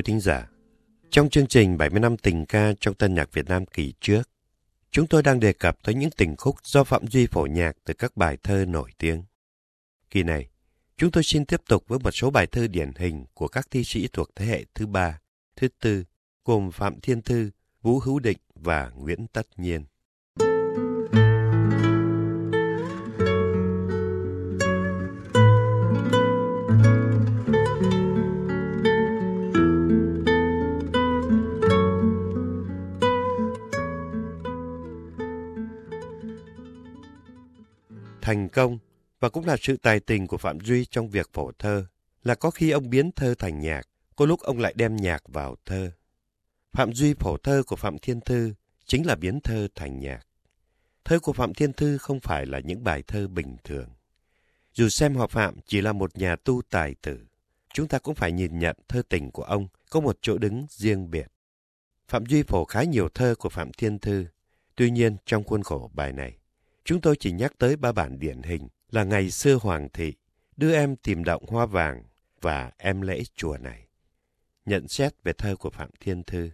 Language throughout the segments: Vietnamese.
Quý thính giả, trong chương trình 70 năm tình ca trong tân nhạc Việt Nam kỳ trước, chúng tôi đang đề cập tới những tình khúc do Phạm Duy phổ nhạc từ các bài thơ nổi tiếng. Kỳ này, chúng tôi xin tiếp tục với một số bài thơ điển hình của các thi sĩ thuộc thế hệ thứ ba, thứ tư, gồm Phạm Thiên Thư, Vũ Hữu Định và Nguyễn Tất Nhiên. Thành công và cũng là sự tài tình của Phạm Duy trong việc phổ thơ là có khi ông biến thơ thành nhạc, có lúc ông lại đem nhạc vào thơ. Phạm Duy phổ thơ của Phạm Thiên Thư chính là biến thơ thành nhạc. Thơ của Phạm Thiên Thư không phải là những bài thơ bình thường. Dù xem họ Phạm chỉ là một nhà tu tài tử, chúng ta cũng phải nhìn nhận thơ tình của ông có một chỗ đứng riêng biệt. Phạm Duy phổ khá nhiều thơ của Phạm Thiên Thư, tuy nhiên trong khuôn khổ bài này, Chúng tôi chỉ nhắc tới ba bản điển hình là ngày xưa Hoàng thị, đưa em tìm động hoa vàng và em lễ chùa này. Nhận xét về thơ của Phạm Thiên Thư.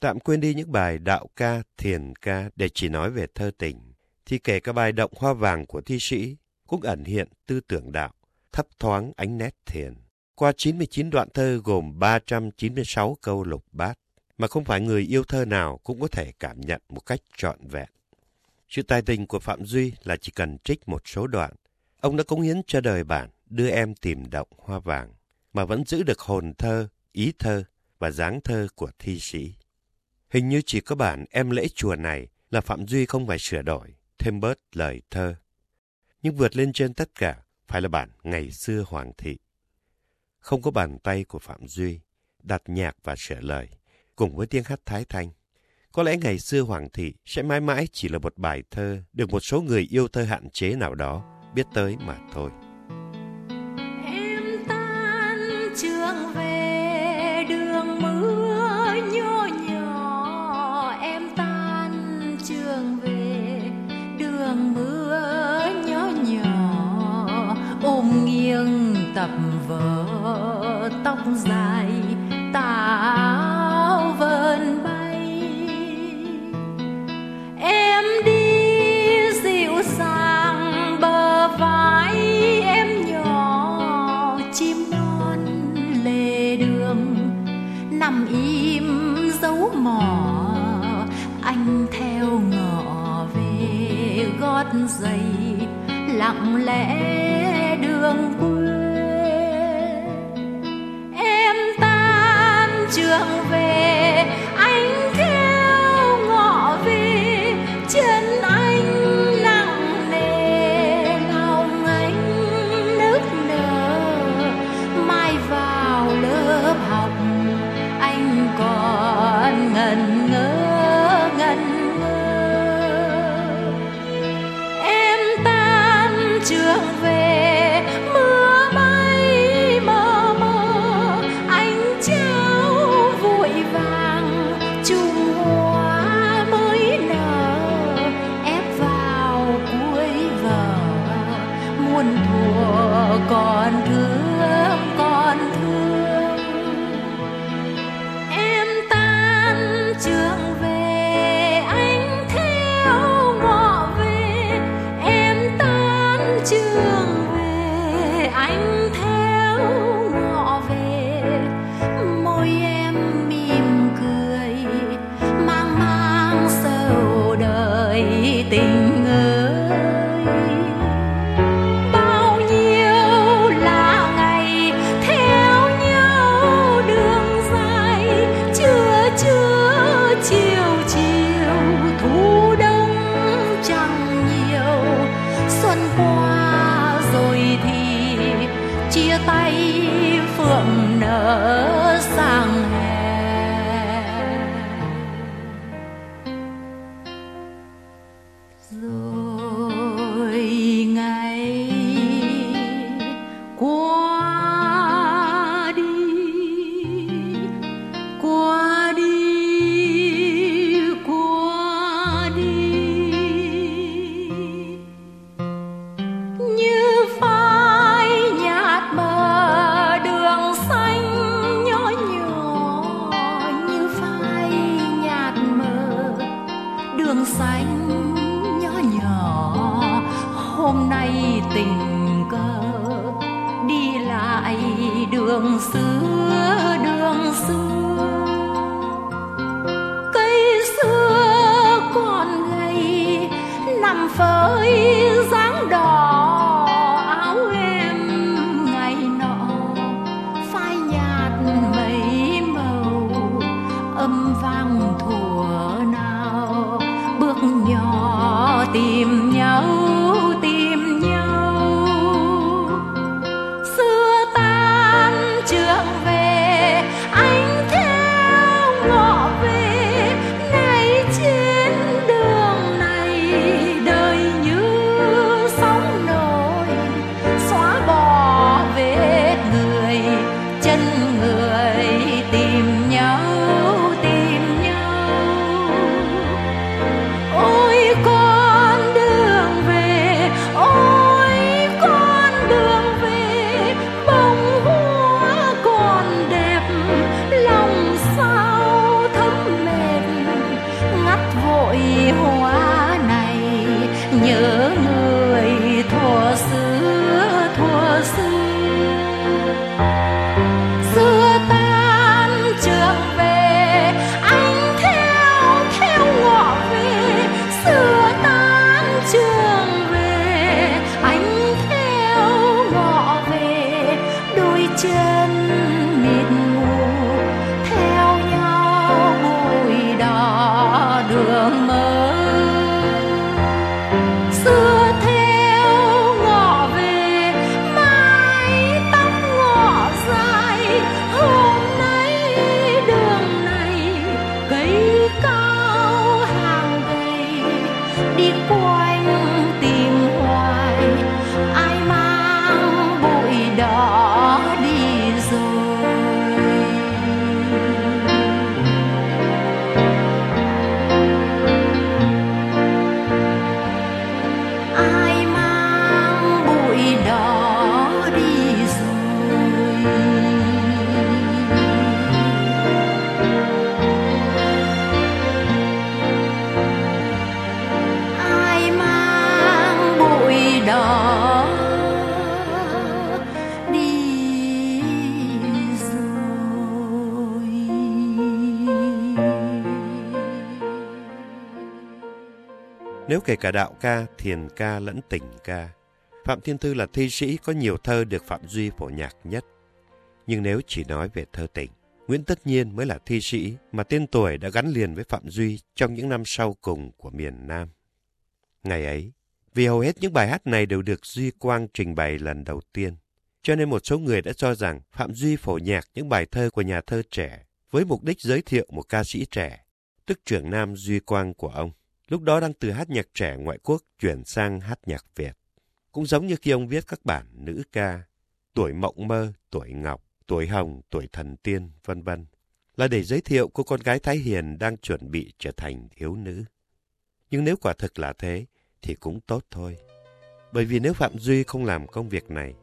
Tạm quên đi những bài đạo ca, thiền ca để chỉ nói về thơ tình, thì kể cả bài động hoa vàng của thi sĩ cũng ẩn hiện tư tưởng đạo, thấp thoáng ánh nét thiền. Qua 99 đoạn thơ gồm 396 câu lục bát, mà không phải người yêu thơ nào cũng có thể cảm nhận một cách trọn vẹn. Sự tài tình của Phạm Duy là chỉ cần trích một số đoạn. Ông đã cống hiến cho đời bản đưa em tìm động hoa vàng, mà vẫn giữ được hồn thơ, ý thơ và dáng thơ của thi sĩ. Hình như chỉ có bản em lễ chùa này là Phạm Duy không phải sửa đổi, thêm bớt lời thơ. Nhưng vượt lên trên tất cả phải là bản ngày xưa Hoàng thị. Không có bàn tay của Phạm Duy, đặt nhạc và sửa lời, cùng với tiếng hát thái thanh. Có lẽ ngày xưa Hoàng thị sẽ mãi mãi chỉ là một bài thơ được một số người yêu thơ hạn chế nào đó, biết tới mà thôi. Chưa về tình cờ đi lại đường xưa. Nếu kể cả đạo ca, thiền ca lẫn tình ca, Phạm Thiên Thư là thi sĩ có nhiều thơ được Phạm Duy phổ nhạc nhất. Nhưng nếu chỉ nói về thơ tình, Nguyễn Tất Nhiên mới là thi sĩ mà tên tuổi đã gắn liền với Phạm Duy trong những năm sau cùng của miền Nam. Ngày ấy, vì hầu hết những bài hát này đều được Duy Quang trình bày lần đầu tiên, cho nên một số người đã cho rằng Phạm Duy phổ nhạc những bài thơ của nhà thơ trẻ với mục đích giới thiệu một ca sĩ trẻ, tức trưởng nam Duy Quang của ông. Lúc đó đang từ hát nhạc trẻ ngoại quốc chuyển sang hát nhạc Việt. Cũng giống như khi ông viết các bản nữ ca, tuổi mộng mơ, tuổi ngọc, tuổi hồng, tuổi thần tiên, vân vân là để giới thiệu cô con gái Thái Hiền đang chuẩn bị trở thành thiếu nữ. Nhưng nếu quả thực là thế, thì cũng tốt thôi. Bởi vì nếu Phạm Duy không làm công việc này,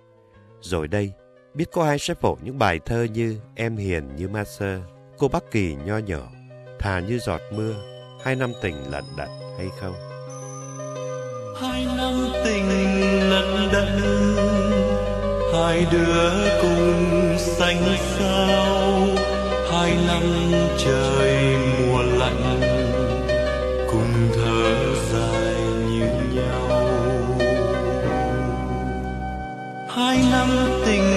rồi đây, biết có ai sẽ phổ những bài thơ như Em Hiền như Ma Sơ, Cô Bắc Kỳ nho nhỏ, Thà như giọt mưa, Hai năm tình lận đận, hay không? hai năm tình lận đận, hai đứa cùng xanh sao hai năm trời mùa lạnh, cùng thở dài như nhau hai năm tình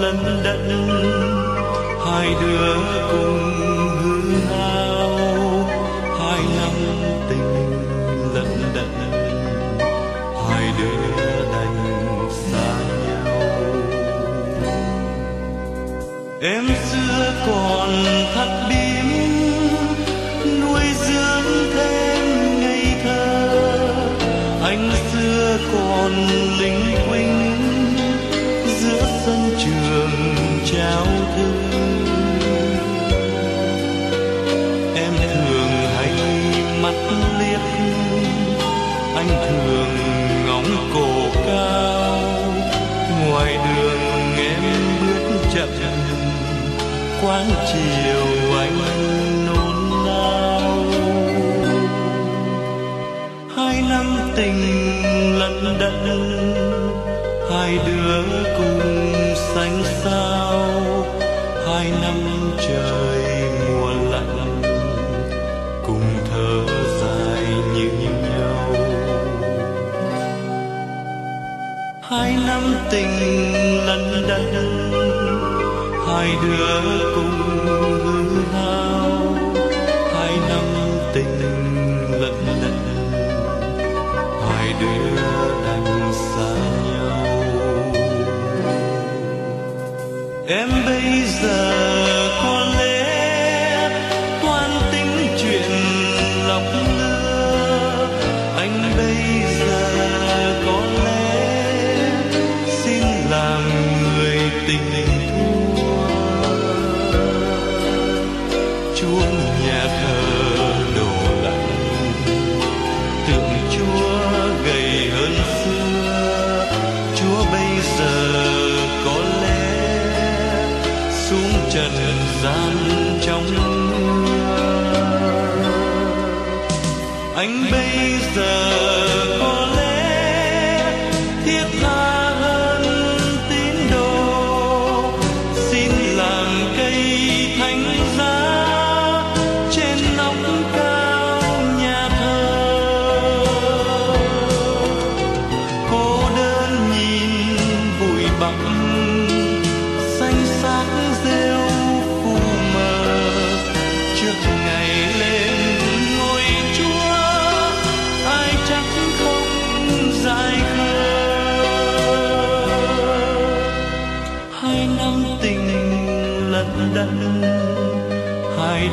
lận đận, hai đứa cùng sáng chiều anh nôn nao. Hai năm tình lận đận, hai đứa cùng xanh sao. Hai năm trời mùa lạnh, cùng thở dài như nhau. Hai năm tình lận đận hai đứa cùng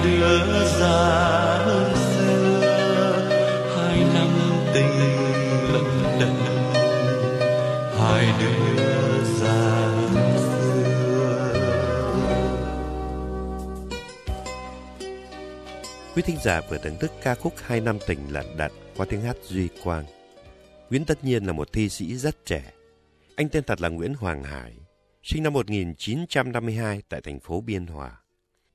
đứa già hơn xưa hai năm tình lận đận hai đứa già hơn xưa Quý thính giả vừa thưởng thức ca khúc Hai năm tình lận đận qua tiếng hát Duy Quang. Nguyễn Tất Nhiên là một thi sĩ rất trẻ. Anh tên thật là Nguyễn Hoàng Hải, sinh năm 1952 tại thành phố Biên Hòa.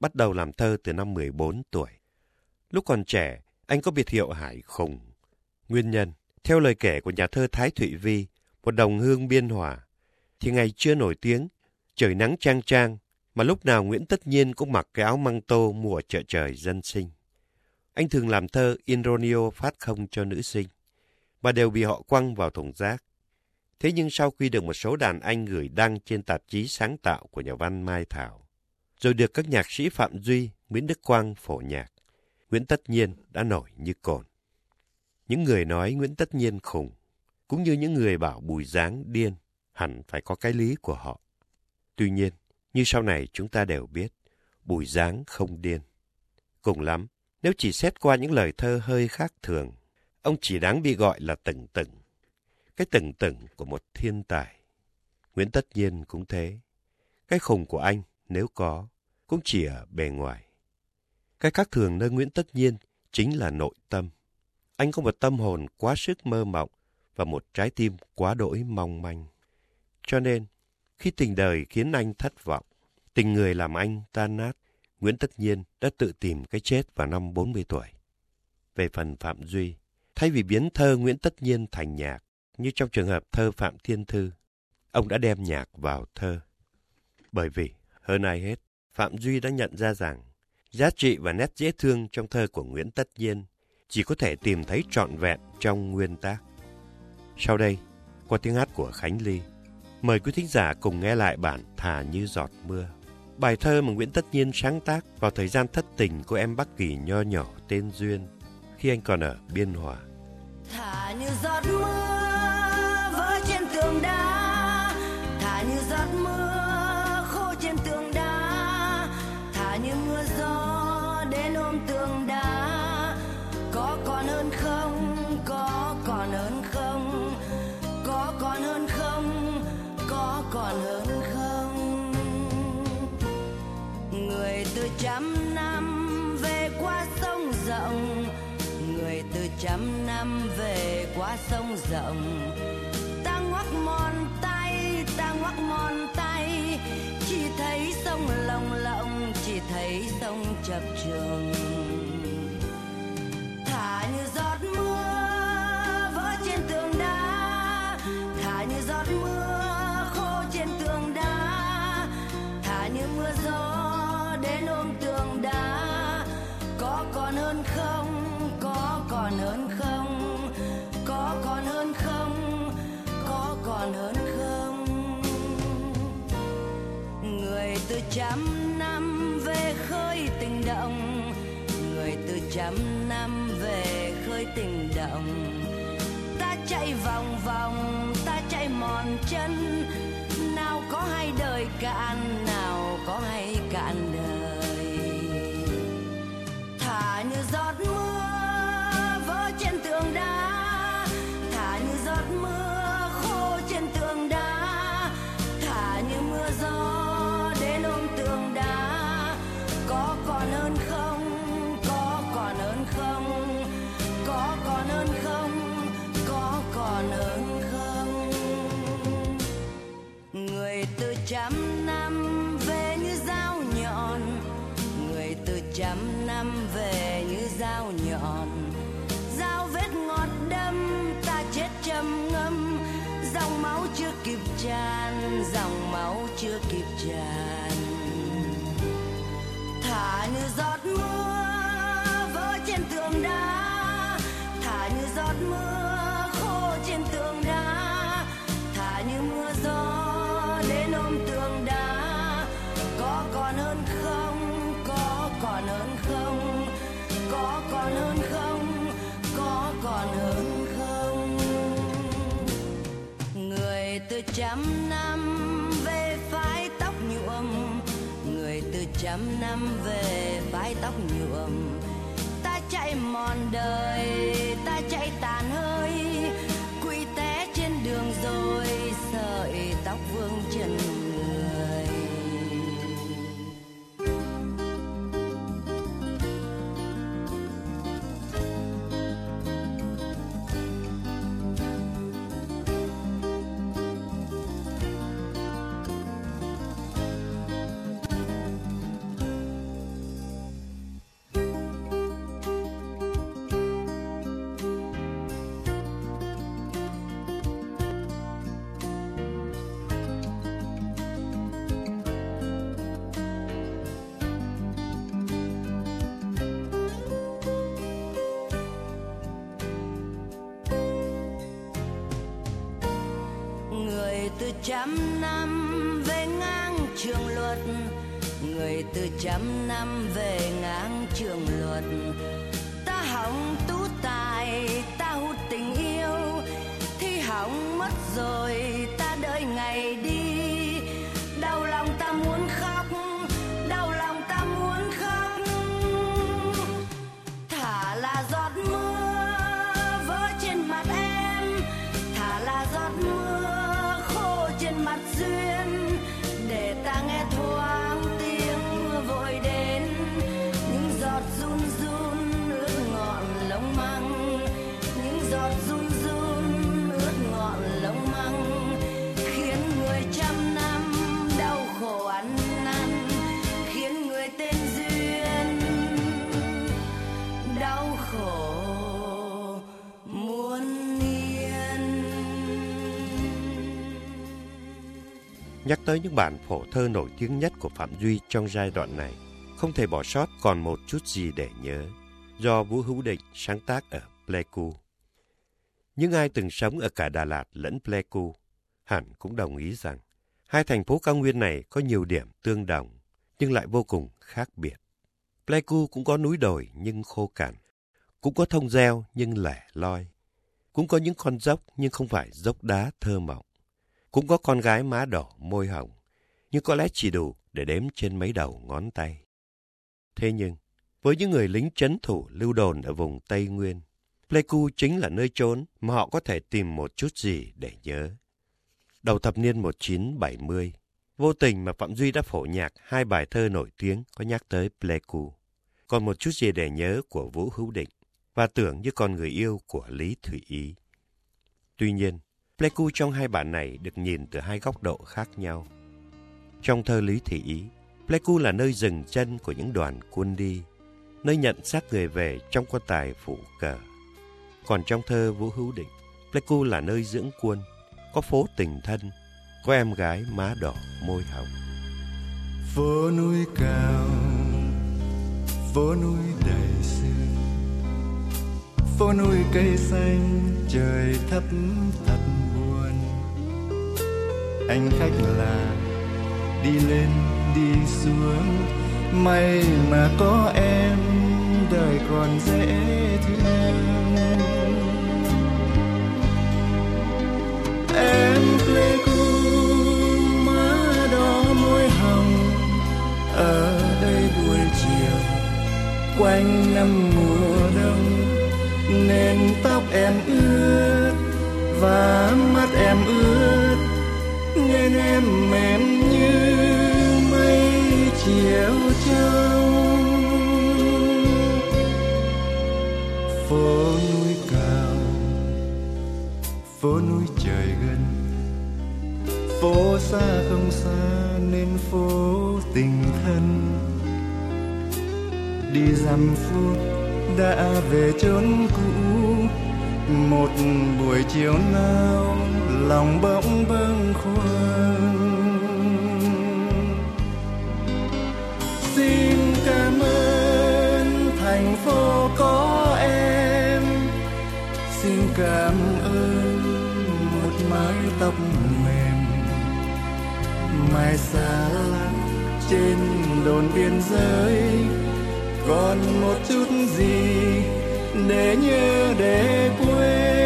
Bắt đầu làm thơ từ năm 14 tuổi. Lúc còn trẻ, anh có biệt hiệu Hải Khùng. Nguyên nhân, theo lời kể của nhà thơ Thái Thụy Vi, một đồng hương Biên Hòa, thì ngày chưa nổi tiếng, trời nắng trang trang, mà lúc nào Nguyễn Tất Nhiên cũng mặc cái áo măng tô mùa chợ trời dân sinh. Anh thường làm thơ Inronio phát không cho nữ sinh, và đều bị họ quăng vào thùng rác. Thế nhưng sau khi được một số đàn anh gửi đăng trên tạp chí sáng tạo của nhà văn Mai Thảo, rồi được các nhạc sĩ Phạm Duy, Nguyễn Đức Quang phổ nhạc, Nguyễn Tất Nhiên đã nổi như cồn. Những người nói Nguyễn Tất Nhiên khùng, cũng như những người bảo Bùi Giáng điên, hẳn phải có cái lý của họ. Tuy nhiên, như sau này chúng ta đều biết, Bùi Giáng không điên. Cùng lắm, nếu chỉ xét qua những lời thơ hơi khác thường, ông chỉ đáng bị gọi là từng từng Cái từng từng của một thiên tài. Nguyễn Tất Nhiên cũng thế. Cái khùng của anh, nếu có, cũng chỉ ở bề ngoài. Cái khác thường nơi Nguyễn Tất Nhiên chính là nội tâm. Anh có một tâm hồn quá sức mơ mộng và một trái tim quá đỗi mong manh. Cho nên, khi tình đời khiến anh thất vọng, tình người làm anh tan nát, Nguyễn Tất Nhiên đã tự tìm cái chết vào năm 40 tuổi. Về phần Phạm Duy, thay vì biến thơ Nguyễn Tất Nhiên thành nhạc, như trong trường hợp thơ Phạm Thiên Thư, ông đã đem nhạc vào thơ. Bởi vì, hơn ai hết, Phạm Duy đã nhận ra rằng giá trị và nét dễ thương trong thơ của Nguyễn Tất Nhiên chỉ có thể tìm thấy trọn vẹn trong nguyên tác. Sau đây, qua tiếng hát của Khánh Ly, mời quý thính giả cùng nghe lại bản thà như giọt mưa. Bài thơ mà Nguyễn Tất Nhiên sáng tác vào thời gian thất tình của em Bắc Kỳ nho nhỏ tên Duyên, khi anh còn ở Biên Hòa. thả như giọt mưa vỡ trên tường đá còn hơn không? Có còn hơn không? Người từ trăm năm về qua sông rộng, người từ trăm năm về qua sông rộng. Ta ngoắc mòn tay, ta ngoắc mòn tay, chỉ thấy sông lồng lộng, chỉ thấy sông chập trùng thả như giọt mưa trăm năm về khơi tình động. Người từ trăm năm về khơi tình động. Ta chạy vòng vòng, ta chạy mòn chân. Nào có hay đời cạn, nào có hay cạn đời. Thả như giọt mưa trên tường đá thả như giọt mưa khô trên tường đá. Trăm năm về ngang trường luật Nhắc tới những bản phổ thơ nổi tiếng nhất của Phạm Duy trong giai đoạn này, không thể bỏ sót còn một chút gì để nhớ, do Vũ Hữu Định sáng tác ở Pleiku. Những ai từng sống ở cả Đà Lạt lẫn Pleiku hẳn cũng đồng ý rằng hai thành phố cao nguyên này có nhiều điểm tương đồng, nhưng lại vô cùng khác biệt. Pleiku cũng có núi đồi nhưng khô cằn, cũng có thông reo nhưng lẻ loi, cũng có những con dốc nhưng không phải dốc đá thơ mộng. Cũng có con gái má đỏ môi hồng, nhưng có lẽ chỉ đủ để đếm trên mấy đầu ngón tay. Thế nhưng, với những người lính chấn thủ lưu đồn ở vùng Tây Nguyên, Pleiku chính là nơi trốn mà họ có thể tìm một chút gì để nhớ. Đầu thập niên 1970, vô tình mà Phạm Duy đã phổ nhạc hai bài thơ nổi tiếng có nhắc tới Pleiku. Còn một chút gì để nhớ của Vũ Hữu Định và tưởng như con người yêu của Lý Thủy Ý. Tuy nhiên, Pleiku trong hai bản này được nhìn từ hai góc độ khác nhau. Trong thơ Lý Thị Ý, Pleiku là nơi dừng chân của những đoàn quân đi, nơi nhận xác người về trong quan tài phủ cờ. Còn trong thơ Vũ Hữu Định, Pleiku là nơi dưỡng quân, có phố tình thân, có em gái má đỏ môi hồng. phố núi cao phố núi đầy sương phố núi cây xanh trời thấp thật anh khách là đi lên, đi xuống. May mà có em, đời còn dễ thương. Em pleiku má đỏ môi hồng. Ở đây buổi chiều, quanh năm mùa đông. Nên tóc em ướt và mắt em ướt nên em mềm như mây chiều trăng. Phố núi cao, phố núi trời gần. Phố xa không xa nên phố tình thân. Đi dăm phút đã về chốn cũ một buổi chiều nào, lòng bỗng bâng khuâng. Xin cảm ơn thành phố có em. Xin cảm ơn một mái tóc mềm. Mai xa lắm trên đồn biên giới, còn một chút gì để nhớ để quên.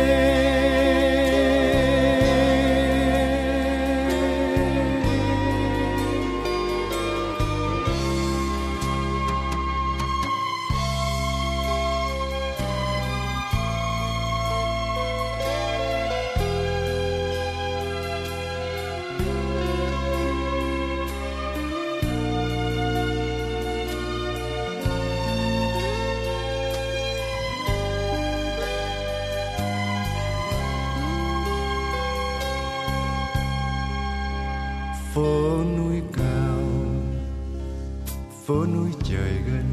Trời gần.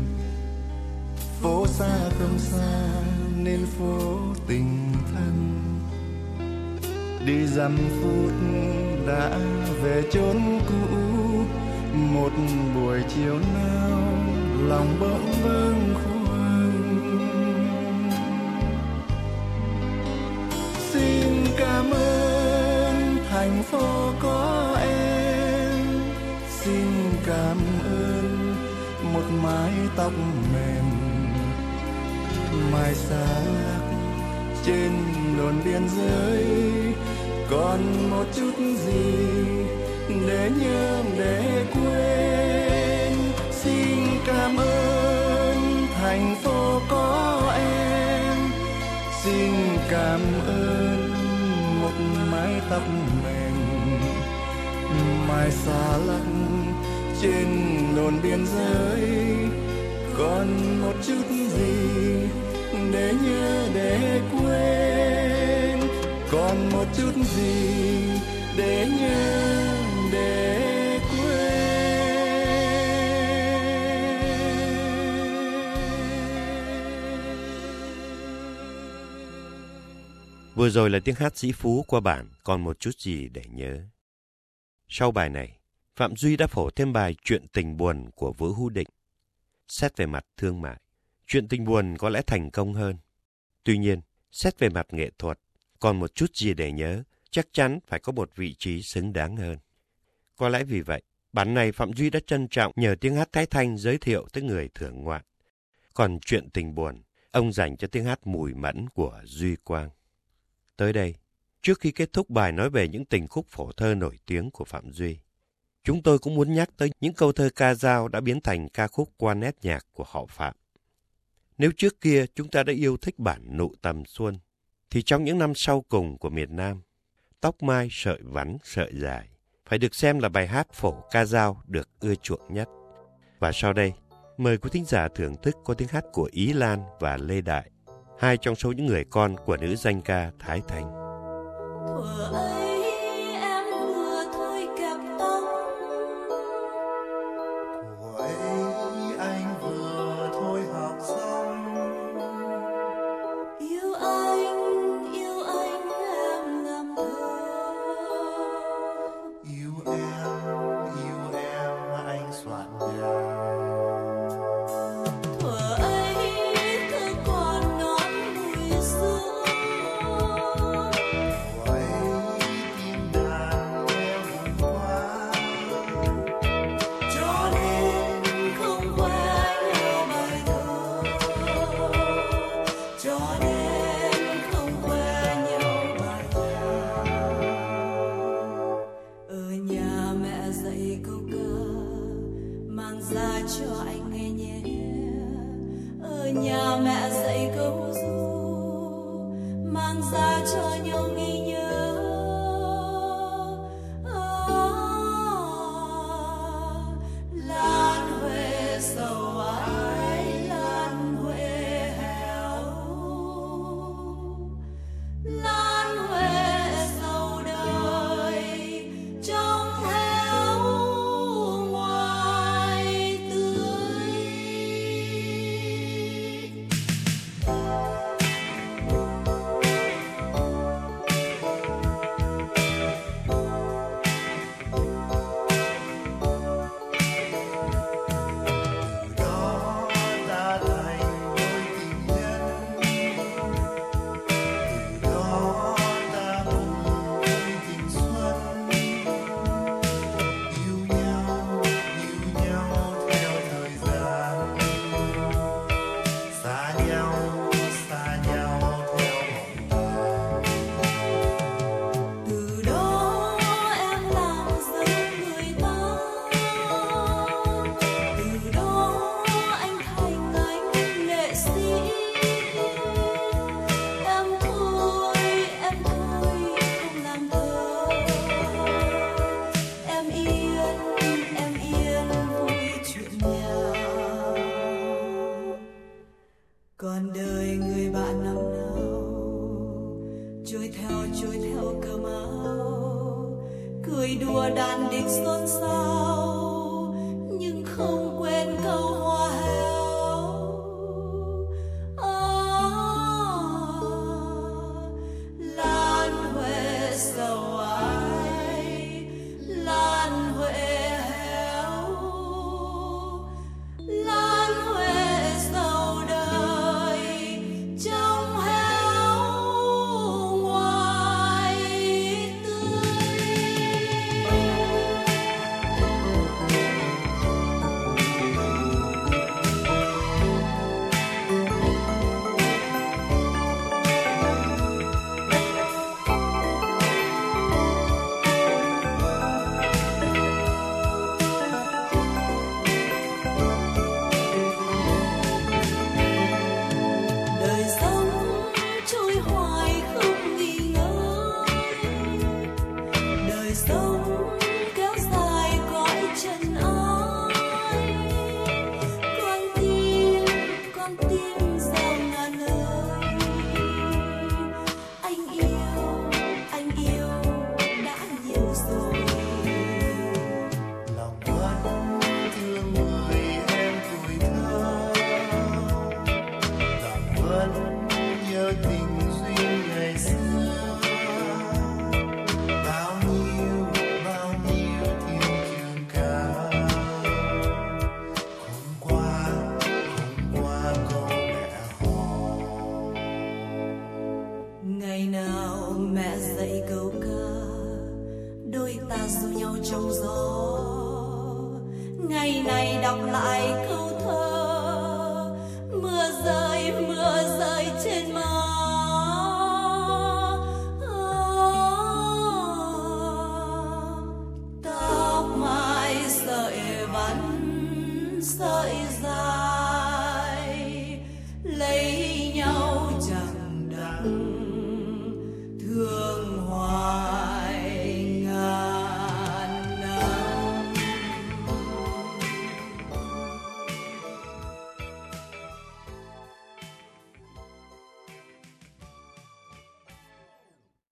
Phố xa không xa nên phố tình thân. Đi dăm phút đã về chốn cũ. Một buổi chiều nào lòng bỗng vương khuâng. Xin cảm ơn thành phố có em. Xin cảm ơn mái tóc mềm. Mai xa trên đồn biên giới, còn một chút gì để nhớ để quên. Xin cảm ơn thành phố có em. Xin cảm ơn một mái tóc mềm. Mai xa lắc trên đồn biên giới. Còn một chút gì để nhớ để quên? Còn một chút gì để nhớ để Vừa rồi là tiếng hát sĩ Phú qua bản Còn một chút gì để nhớ. Sau bài này, Phạm Duy đã phổ thêm bài Chuyện tình buồn của Vũ Hữu Định. Xét về mặt thương mại, chuyện tình buồn có lẽ thành công hơn. Tuy nhiên, xét về mặt nghệ thuật, còn một chút gì để nhớ, chắc chắn phải có một vị trí xứng đáng hơn. Có lẽ vì vậy, bản này Phạm Duy đã trân trọng nhờ tiếng hát Thái Thanh giới thiệu tới người thưởng ngoạn. Còn chuyện tình buồn, ông dành cho tiếng hát mùi mẫn của Duy Quang. Tới đây, trước khi kết thúc bài nói về những tình khúc phổ thơ nổi tiếng của Phạm Duy, chúng tôi cũng muốn nhắc tới những câu thơ ca dao đã biến thành ca khúc qua nét nhạc của họ Phạm. Nếu trước kia chúng ta đã yêu thích bản nụ tầm xuân, thì trong những năm sau cùng của miền Nam, tóc mai sợi vắn sợi dài phải được xem là bài hát phổ ca dao được ưa chuộng nhất. Và sau đây, mời quý thính giả thưởng thức có tiếng hát của Ý Lan và Lê Đại, hai trong số những người con của nữ danh ca Thái thành thuở ơi.